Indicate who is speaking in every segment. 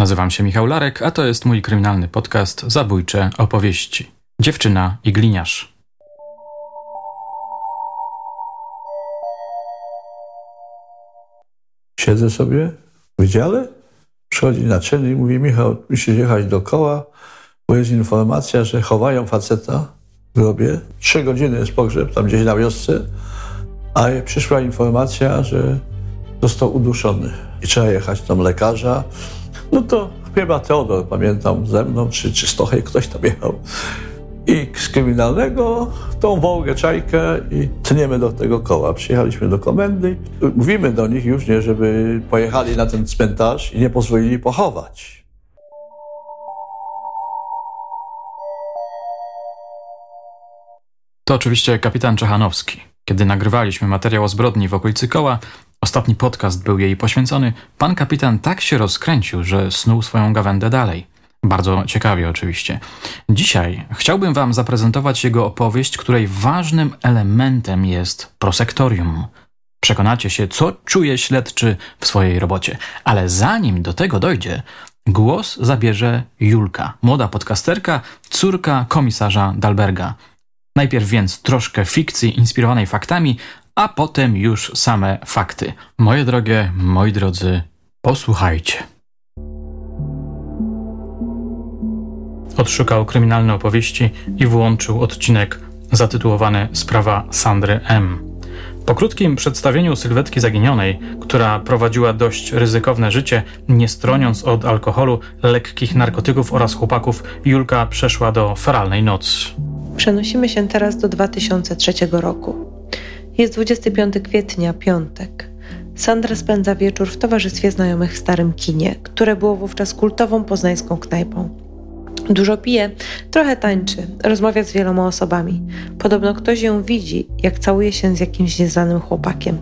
Speaker 1: Nazywam się Michał Larek, a to jest mój kryminalny podcast Zabójcze opowieści. Dziewczyna i gliniarz.
Speaker 2: Siedzę sobie w wydziale, przychodzi naczelnik i mówi Michał, musisz jechać dookoła, bo jest informacja, że chowają faceta w grobie. Trzy godziny jest pogrzeb tam gdzieś na wiosce, a przyszła informacja, że został uduszony i trzeba jechać tam lekarza. No to chyba Teodor, pamiętam, ze mną, czy, czy Stochej, ktoś tam jechał. I z kryminalnego tą wołgę, czajkę i tniemy do tego koła. Przyjechaliśmy do komendy. Mówimy do nich już, nie, żeby pojechali na ten cmentarz i nie pozwolili pochować.
Speaker 1: To oczywiście kapitan Czechanowski. Kiedy nagrywaliśmy materiał o zbrodni w okolicy koła, ostatni podcast był jej poświęcony, pan kapitan tak się rozkręcił, że snuł swoją gawędę dalej. Bardzo ciekawie oczywiście. Dzisiaj chciałbym wam zaprezentować jego opowieść, której ważnym elementem jest prosektorium. Przekonacie się, co czuje śledczy w swojej robocie. Ale zanim do tego dojdzie, głos zabierze Julka, młoda podcasterka, córka komisarza Dalberga. Najpierw więc troszkę fikcji inspirowanej faktami, a potem już same fakty. Moje drogie, moi drodzy, posłuchajcie. Odszukał kryminalne opowieści i włączył odcinek zatytułowany Sprawa Sandry M. Po krótkim przedstawieniu sylwetki zaginionej, która prowadziła dość ryzykowne życie, nie stroniąc od alkoholu, lekkich narkotyków oraz chłopaków, Julka przeszła do feralnej nocy.
Speaker 3: Przenosimy się teraz do 2003 roku. Jest 25 kwietnia, piątek. Sandra spędza wieczór w towarzystwie znajomych w starym kinie, które było wówczas kultową poznańską knajpą. Dużo pije, trochę tańczy, rozmawia z wieloma osobami. Podobno ktoś ją widzi, jak całuje się z jakimś nieznanym chłopakiem.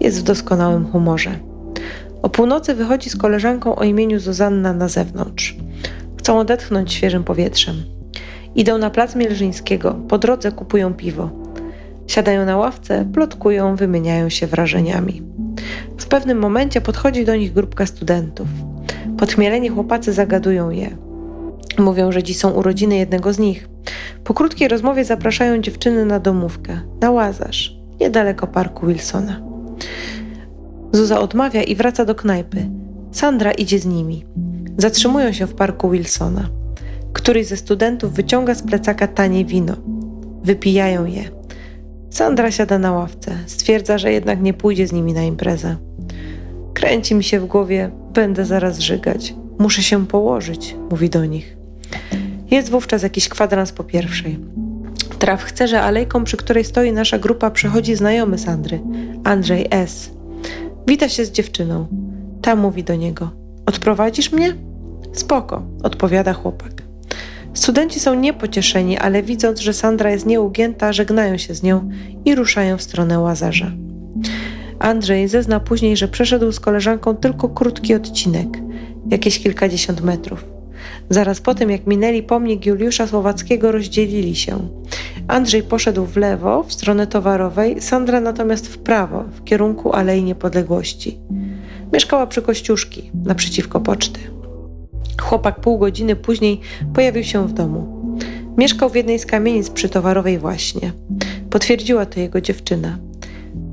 Speaker 3: Jest w doskonałym humorze. O północy wychodzi z koleżanką o imieniu Zuzanna na zewnątrz. Chcą odetchnąć świeżym powietrzem. Idą na plac Mielżyńskiego, po drodze kupują piwo. Siadają na ławce, plotkują, wymieniają się wrażeniami. W pewnym momencie podchodzi do nich grupka studentów. Podchmieleni chłopacy zagadują je. Mówią, że dziś są urodziny jednego z nich. Po krótkiej rozmowie zapraszają dziewczyny na domówkę, na łazarz, niedaleko parku Wilsona. Zuza odmawia i wraca do knajpy. Sandra idzie z nimi. Zatrzymują się w parku Wilsona. Któryś ze studentów wyciąga z plecaka tanie wino. Wypijają je. Sandra siada na ławce. Stwierdza, że jednak nie pójdzie z nimi na imprezę. Kręci mi się w głowie, będę zaraz żygać. Muszę się położyć, mówi do nich. Jest wówczas jakiś kwadrans po pierwszej. Traf chce, że alejką, przy której stoi nasza grupa, przechodzi znajomy Sandry, Andrzej S. Wita się z dziewczyną. Ta mówi do niego: Odprowadzisz mnie? Spoko, odpowiada chłopak. Studenci są niepocieszeni, ale widząc, że Sandra jest nieugięta, żegnają się z nią i ruszają w stronę łazarza. Andrzej zezna później, że przeszedł z koleżanką tylko krótki odcinek, jakieś kilkadziesiąt metrów. Zaraz po tym, jak minęli pomnik Juliusza Słowackiego, rozdzielili się. Andrzej poszedł w lewo, w stronę towarowej, Sandra natomiast w prawo, w kierunku Alei Niepodległości. Mieszkała przy Kościuszki, naprzeciwko poczty. Chłopak pół godziny później pojawił się w domu. Mieszkał w jednej z kamienic przytowarowej właśnie. Potwierdziła to jego dziewczyna.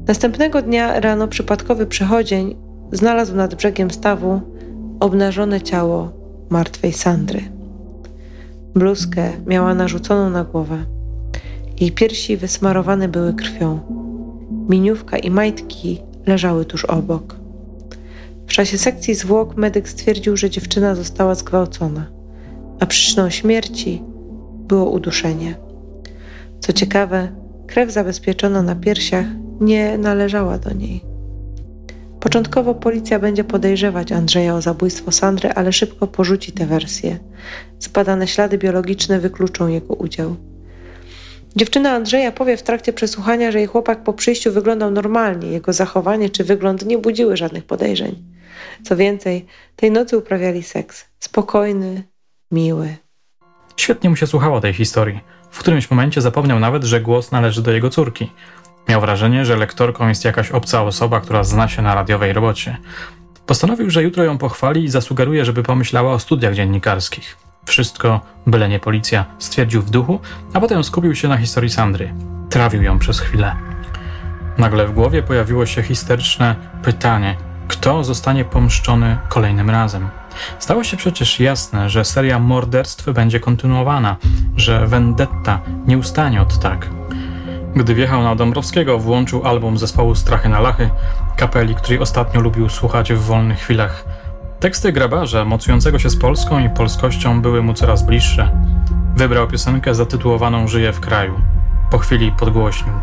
Speaker 3: Następnego dnia rano przypadkowy przechodzień znalazł nad brzegiem stawu obnażone ciało martwej Sandry. Bluzkę miała narzuconą na głowę. Jej piersi wysmarowane były krwią. Miniówka i majtki leżały tuż obok. Czasie sekcji zwłok medyk stwierdził, że dziewczyna została zgwałcona, a przyczyną śmierci było uduszenie. Co ciekawe, krew zabezpieczona na piersiach nie należała do niej. Początkowo policja będzie podejrzewać Andrzeja o zabójstwo Sandry, ale szybko porzuci tę wersję. Zbadane ślady biologiczne wykluczą jego udział. Dziewczyna Andrzeja powie w trakcie przesłuchania, że jej chłopak po przyjściu wyglądał normalnie, jego zachowanie czy wygląd nie budziły żadnych podejrzeń. Co więcej, tej nocy uprawiali seks. Spokojny, miły.
Speaker 1: Świetnie mu się słuchało tej historii. W którymś momencie zapomniał nawet, że głos należy do jego córki. Miał wrażenie, że lektorką jest jakaś obca osoba, która zna się na radiowej robocie. Postanowił, że jutro ją pochwali i zasugeruje, żeby pomyślała o studiach dziennikarskich. Wszystko, byle nie policja, stwierdził w duchu, a potem skupił się na historii Sandry. Trawił ją przez chwilę. Nagle w głowie pojawiło się histeryczne pytanie: kto zostanie pomszczony kolejnym razem? Stało się przecież jasne, że seria morderstw będzie kontynuowana, że vendetta nie ustanie od tak. Gdy wjechał na Dąbrowskiego, włączył album zespołu Strachy na Lachy, kapeli, której ostatnio lubił słuchać w wolnych chwilach. Teksty grabarza, mocującego się z Polską i polskością, były mu coraz bliższe. Wybrał piosenkę zatytułowaną Żyje w kraju. Po chwili podgłośnił.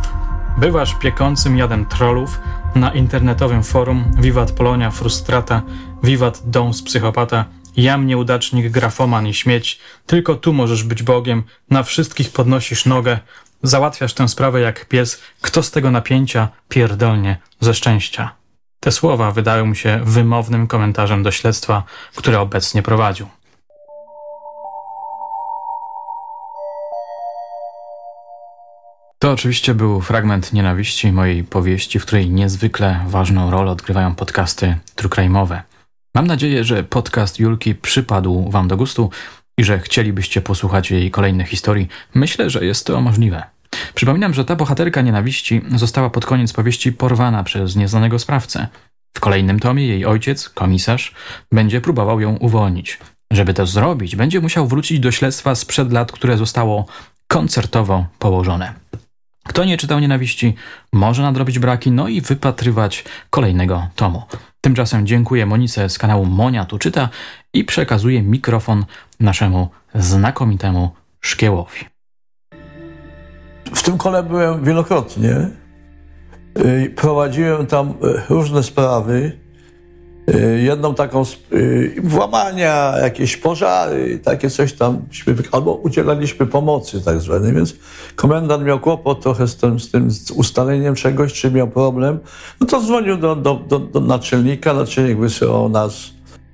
Speaker 1: Bywasz piekącym jadem trollów na internetowym forum Wiwat Polonia Frustrata, Wiwat Dąs Psychopata, Jam nieudacznik, grafoman i śmieć, tylko tu możesz być Bogiem, na wszystkich podnosisz nogę, załatwiasz tę sprawę jak pies, kto z tego napięcia pierdolnie ze szczęścia. Te słowa wydały mu się wymownym komentarzem do śledztwa, które obecnie prowadził. To oczywiście był fragment nienawiści mojej powieści, w której niezwykle ważną rolę odgrywają podcasty trukrajmowe. Mam nadzieję, że podcast Julki przypadł Wam do gustu i że chcielibyście posłuchać jej kolejnych historii. Myślę, że jest to możliwe. Przypominam, że ta bohaterka nienawiści została pod koniec powieści porwana przez nieznanego sprawcę. W kolejnym tomie jej ojciec, komisarz, będzie próbował ją uwolnić. Żeby to zrobić, będzie musiał wrócić do śledztwa sprzed lat, które zostało koncertowo położone. Kto nie czytał nienawiści, może nadrobić braki, no i wypatrywać kolejnego tomu. Tymczasem dziękuję Monice z kanału Monia tu czyta i przekazuję mikrofon naszemu znakomitemu szkiełowi.
Speaker 2: W tym kole byłem wielokrotnie. Y, prowadziłem tam y, różne sprawy. Y, jedną taką włamania, jakieś pożary, takie coś tam, albo udzielaliśmy pomocy tak zwanej, więc komendant miał kłopot trochę z tym, z tym ustaleniem czegoś, czy miał problem, no to dzwonił do, do, do, do naczelnika, naczelnik wysyłał nas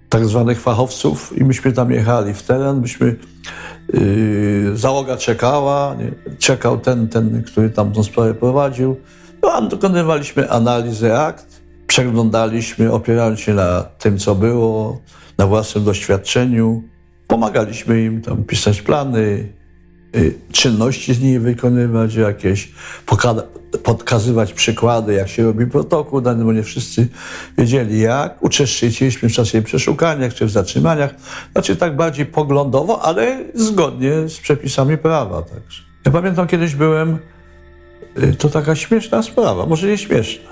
Speaker 2: tak zwanych fachowców i myśmy tam jechali w teren, myśmy yy, załoga czekała, nie? czekał ten, ten, który tam tą sprawę prowadził, no a dokonywaliśmy analizy akt, przeglądaliśmy, opierając się na tym, co było, na własnym doświadczeniu. Pomagaliśmy im tam pisać plany, czynności z nimi wykonywać, jakieś podkazywać przykłady, jak się robi protokół dany, bo nie wszyscy wiedzieli jak. Uczestniczyliśmy w czasie przeszukaniach czy w zatrzymaniach. Znaczy tak bardziej poglądowo, ale zgodnie z przepisami prawa także. Ja pamiętam kiedyś byłem, y, to taka śmieszna sprawa, może nie śmieszna.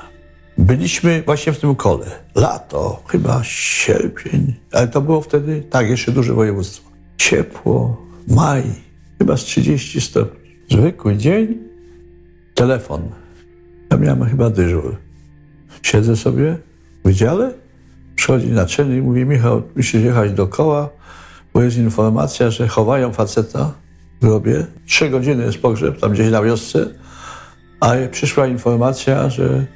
Speaker 2: Byliśmy właśnie w tym kole. Lato, chyba sierpień, ale to było wtedy, tak, jeszcze duże województwo. Ciepło, maj, chyba z 30 stopni. Zwykły dzień, telefon. Ja miałem chyba dyżur. Siedzę sobie w wydziale, przychodzi naczelnik i mówi, Michał, musisz jechać do koła, bo jest informacja, że chowają faceta w grobie. Trzy godziny jest pogrzeb, tam gdzieś na wiosce, a przyszła informacja, że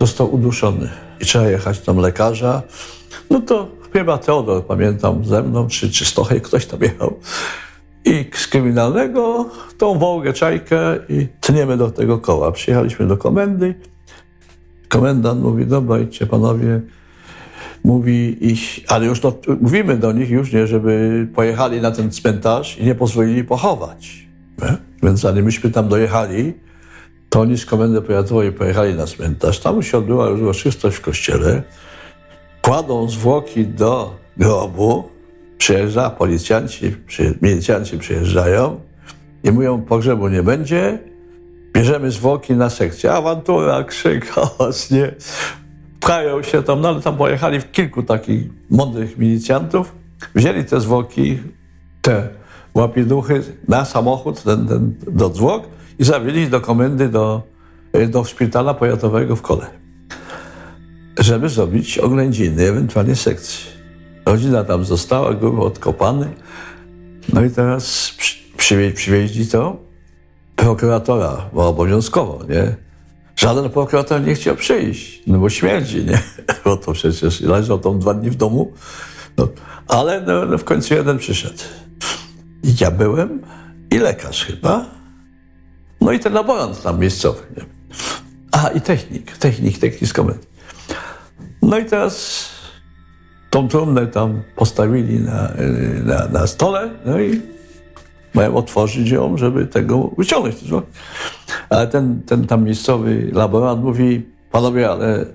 Speaker 2: został uduszony i trzeba jechać tam lekarza. No to chyba Teodor, pamiętam, ze mną, czy, czy Stochej, ktoś tam jechał. Z kryminalnego tą wołgę, czajkę i tniemy do tego koła. Przyjechaliśmy do komendy. Komendant mówi, dobra, idźcie panowie. Mówi, ale już to, mówimy do nich już, nie, żeby pojechali na ten cmentarz i nie pozwolili pochować. Nie? Więc zanim myśmy tam dojechali, to oni z komendy powiatowej pojechali na cmentarz. Tam się odbyła już uroczystość w kościele. Kładą zwłoki do grobu, przyjeżdża, policjanci, milicjanci przyjeżdżają i mówią, pogrzebu nie będzie, bierzemy zwłoki na sekcję. Awantura, krzyk, hałas, nie? Pchają się tam, no ale tam pojechali w kilku takich mądrych milicjantów, wzięli te zwłoki, te łapiduchy na samochód, ten, ten, do zwłok i zawieźli do komendy do, do szpitala powiatowego w Kole, żeby zrobić oględziny, ewentualnie sekcję. Rodzina tam została, grób odkopany. No i teraz przy, przywieźli to prokuratora, bo obowiązkowo, nie? Żaden prokurator nie chciał przyjść, no bo śmierdzi, nie? Bo to przecież leżał tam dwa dni w domu. No, ale no, no w końcu jeden przyszedł. I ja byłem i lekarz chyba. No i ten laborant tam miejscowy. Nie? A i technik, technik, technik z komend. No i teraz tą trumnę tam postawili na, na, na stole, no i mają otworzyć ją, żeby tego wyciągnąć. Ale ten, ten tam miejscowy laborant mówi, panowie, ale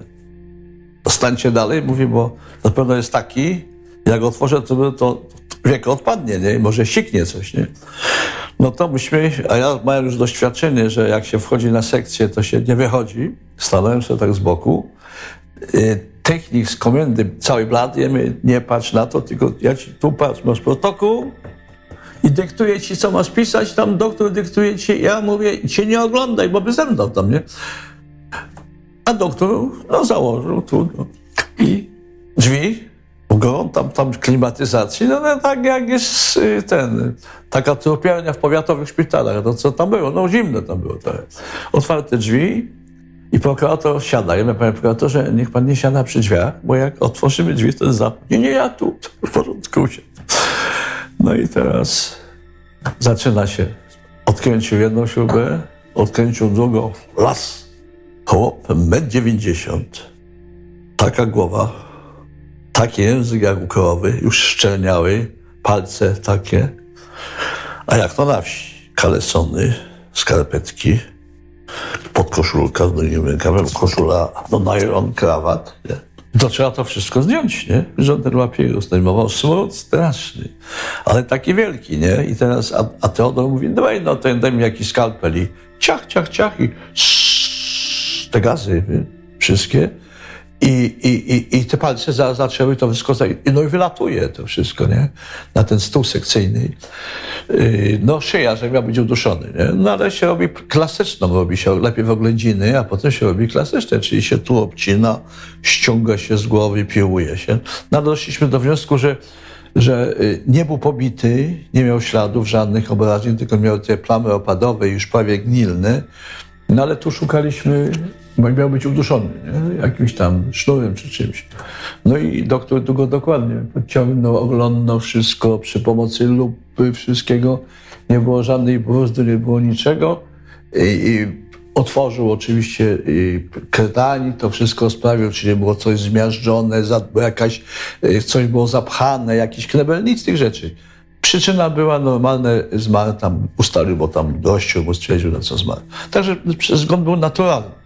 Speaker 2: stańcie dalej, mówi, bo na pewno jest taki, jak otworzę, to, to wieko odpadnie, nie? Może siknie coś, nie? No to myśmy, a ja mam już doświadczenie, że jak się wchodzi na sekcję, to się nie wychodzi. Stanąłem sobie tak z boku. Technik z komendy cały blat, jemy, nie patrz na to, tylko ja ci tu patrz, masz protokół i dyktuje ci, co masz pisać, tam doktor dyktuje ci, ja mówię, cię nie oglądaj, bo by zemdlał tam, nie? A doktor, no założył tu, no. i drzwi, go, tam, tam klimatyzacji, no, no tak jak jest y, ten, taka tropiarnia w powiatowych szpitalach, no co tam było, no zimne tam było. Tak. Otwarte drzwi, i prokurator siada. Ja mówię, panie prokuratorze, niech pan nie siada przy drzwiach, bo jak otworzymy drzwi, to za... Nie, nie, ja tu, w porządku się. No i teraz zaczyna się. Odkręcił jedną śrubę, odkręcił drugą. Las. Chłop, metr 90. Taka głowa, taki język jak u krowy, już szczerniały, palce takie. A jak to na wsi? Kalesony, skarpetki, podkoszulka z drugim rękawem, koszula, no nylon, krawat. Nie? To trzeba to wszystko zdjąć, nie? Żaden papieru zdejmował. Smród straszny, ale taki wielki, nie? I teraz, a, a Teodor mówi, daj no, to daj mi jakiś skalpel i ciach, ciach, ciach i te gazy, nie? wszystkie. I, i, i, I te palce za, zaczęły to wszystko, no i wylatuje to wszystko, nie? Na ten stół sekcyjny. Yy, no szyja, że miał być uduszony, nie? No ale się robi klasyczną, robi się lepiej w oględziny, a potem się robi klasyczne, czyli się tu obcina, ściąga się z głowy, piłuje się. No doszliśmy do wniosku, że że y, nie był pobity, nie miał śladów żadnych obrażeń, tylko miał te plamy opadowe już prawie gnilne. No ale tu szukaliśmy bo miał być uduszony nie? jakimś tam sznurem czy czymś. No i doktor tu go dokładnie podciągnął, oglądał wszystko przy pomocy lupy, wszystkiego. Nie było żadnej bruzdy, nie było niczego. I, i otworzył oczywiście kretani, to wszystko sprawił, czy nie było coś zmiażdżone, jakaś, y, coś było zapchane, jakiś knebel, nic z tych rzeczy. Przyczyna była normalne, zmarł tam, ustalił, bo tam gościu, bo stwierdził, na co zmarł. Także zgon był naturalny.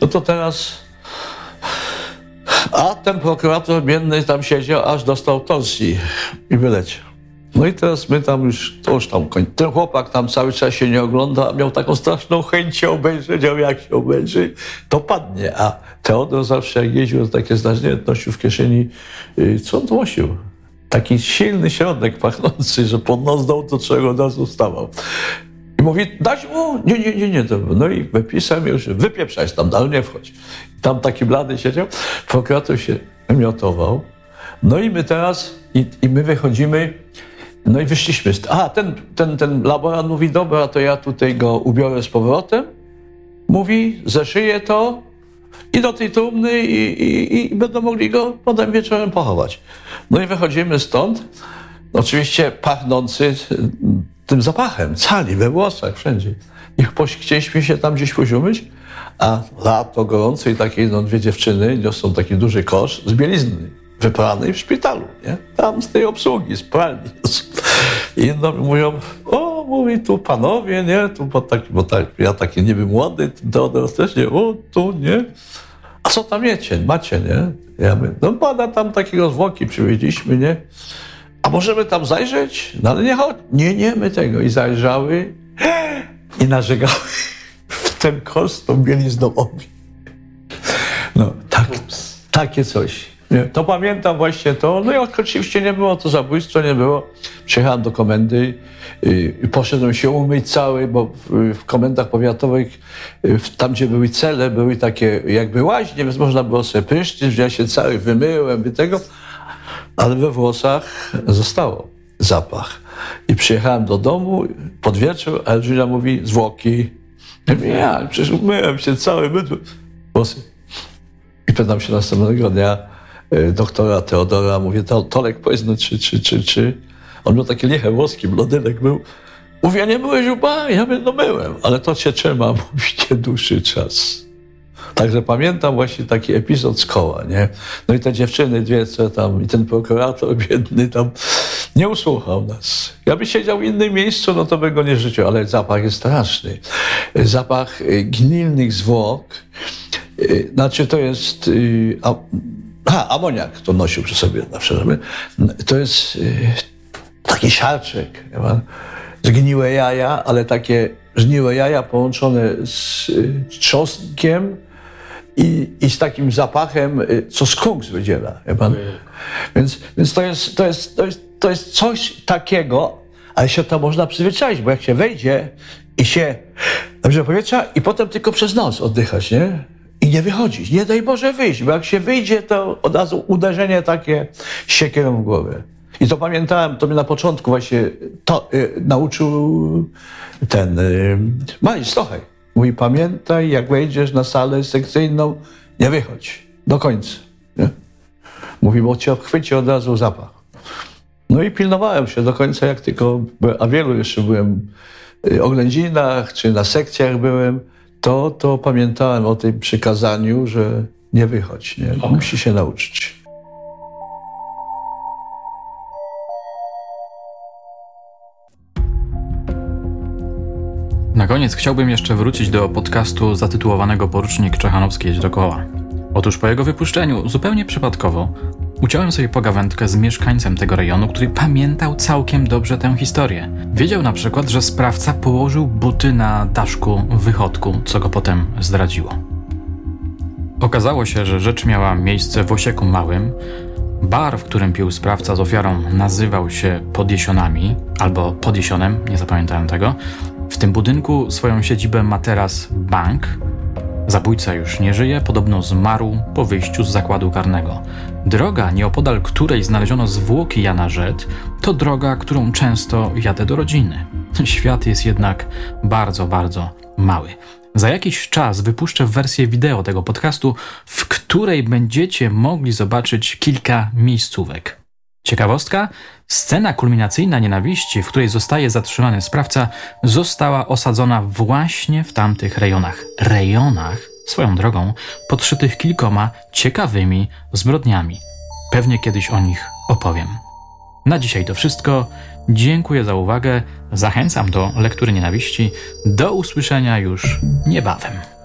Speaker 2: No to teraz. A ten prokurator biedny tam siedział, aż dostał torsji i wyleciał. No i teraz my tam już, to już tam koń... Ten chłopak tam cały czas się nie ogląda, miał taką straszną chęć obejrzeć, jak się obejrzy, to padnie. A Teodor zawsze jak jeździł, takie zdarzenie nosił w kieszeni, y, co on nosił? Taki silny środek pachnący, że pod nos dał, to czego od razu stawał. I mówi, dać mu? Nie, nie, nie, nie. No i wypisałem już, wypieprzać tam, ale nie wchodź. Tam taki blady siedział, prokurator się emiotował. No i my teraz, i, i my wychodzimy, no i wyszliśmy. A, ten, ten, ten laborant mówi, dobra, to ja tutaj go ubiorę z powrotem. Mówi, zeszyję to i do tej trumny i, i, i będą mogli go potem wieczorem pochować. No i wychodzimy stąd, oczywiście pachnący tym zapachem, cali, we włosach, wszędzie. I chcieliśmy się tam gdzieś poziomyć, a lato gorące i takie no, dwie dziewczyny niosą taki duży kosz z bielizny wypranej w szpitalu, nie? Tam z tej obsługi, z pralni. I no, mówią, o, mówi tu panowie, nie? Tu, bo, tak, bo tak, ja taki niby młody, Teodor też nie, o, tu, nie? A co tam jecie, macie, nie? Ja mówię, no pada tam takiego zwłoki przywieźliśmy, nie? A możemy tam zajrzeć? No ale nie chodź. Nie, nie, my tego. I zajrzały i narzekały w ten kosz tą bielizną obi. No, tak, takie coś. Nie, to pamiętam właśnie to. No i oczywiście nie było to zabójstwo, nie było. Przyjechałem do komendy i poszedłem się umyć cały, bo w, komendach powiatowych, y, tam gdzie były cele, były takie jakby łaźnie, więc można było sobie że ja się cały wymyłem i tego ale we włosach zostało zapach. I przyjechałem do domu pod wieczór, a Julia mówi zwłoki. Ja mówię, ja przecież umyłem się cały mydły. Włosy. I pytam się następnego dnia y, doktora Teodora, mówię, to, Tolek, powiedz, no, czy, czy, czy, czy. On miał takie liche włoski, blodynek był. Mówię, nie byłeś u Ja mówię, no byłem, ale to cię trzyma, mówi, dłuższy czas. Także pamiętam właśnie taki epizod z koła, nie? No i te dziewczyny dwie, co tam, i ten prokurator biedny tam nie usłuchał nas. Ja by siedział w innym miejscu, no to by go nie życzył, ale zapach jest straszny. Zapach y, gnilnych zwłok, y, znaczy to jest... Y, a, a, amoniak to nosił przy sobie zawsze, żeby, to jest taki siarczek, zgniłe jaja, ale takie żniłe jaja połączone z trzosnkiem, i, i z takim zapachem, y, co skunks wydziela. Pan? Więc, więc to, jest, to, jest, to, jest, to jest coś takiego, ale się to można przyzwyczaić, bo jak się wejdzie i się nabierze powietrza i potem tylko przez nos oddychać, nie? I nie wychodzić. Nie daj Boże wyjść, bo jak się wyjdzie, to od razu uderzenie takie siekierą w głowę. I to pamiętałem, to mnie na początku właśnie to, y, nauczył ten y, Mariusz Stochaj. Mówi, pamiętaj, jak wejdziesz na salę sekcyjną, nie wychodź do końca. Nie? Mówi, bo cię chwyci od razu zapach. No i pilnowałem się do końca, jak tylko, a wielu jeszcze byłem y, oględzinach, czy na sekcjach byłem, to, to pamiętałem o tym przykazaniu, że nie wychodź, nie? Okay. Musi się nauczyć.
Speaker 1: Na koniec chciałbym jeszcze wrócić do podcastu zatytułowanego Porucznik Czechanowski jeźdź dokoła. Otóż po jego wypuszczeniu, zupełnie przypadkowo, uciąłem sobie pogawędkę z mieszkańcem tego rejonu, który pamiętał całkiem dobrze tę historię. Wiedział na przykład, że sprawca położył buty na daszku wychodku, co go potem zdradziło. Okazało się, że rzecz miała miejsce w Osieku Małym. Bar, w którym pił sprawca z ofiarą, nazywał się Podjesionami albo Podjesionem, nie zapamiętałem tego. W tym budynku swoją siedzibę ma teraz bank. Zabójca już nie żyje, podobno zmarł po wyjściu z zakładu karnego. Droga, nieopodal której znaleziono zwłoki Jana Rzet, to droga, którą często jadę do rodziny. Świat jest jednak bardzo, bardzo mały. Za jakiś czas wypuszczę wersję wideo tego podcastu, w której będziecie mogli zobaczyć kilka miejscówek. Ciekawostka: scena kulminacyjna nienawiści, w której zostaje zatrzymany sprawca, została osadzona właśnie w tamtych rejonach. Rejonach, swoją drogą, podszytych kilkoma ciekawymi zbrodniami. Pewnie kiedyś o nich opowiem. Na dzisiaj to wszystko. Dziękuję za uwagę. Zachęcam do lektury nienawiści. Do usłyszenia już niebawem.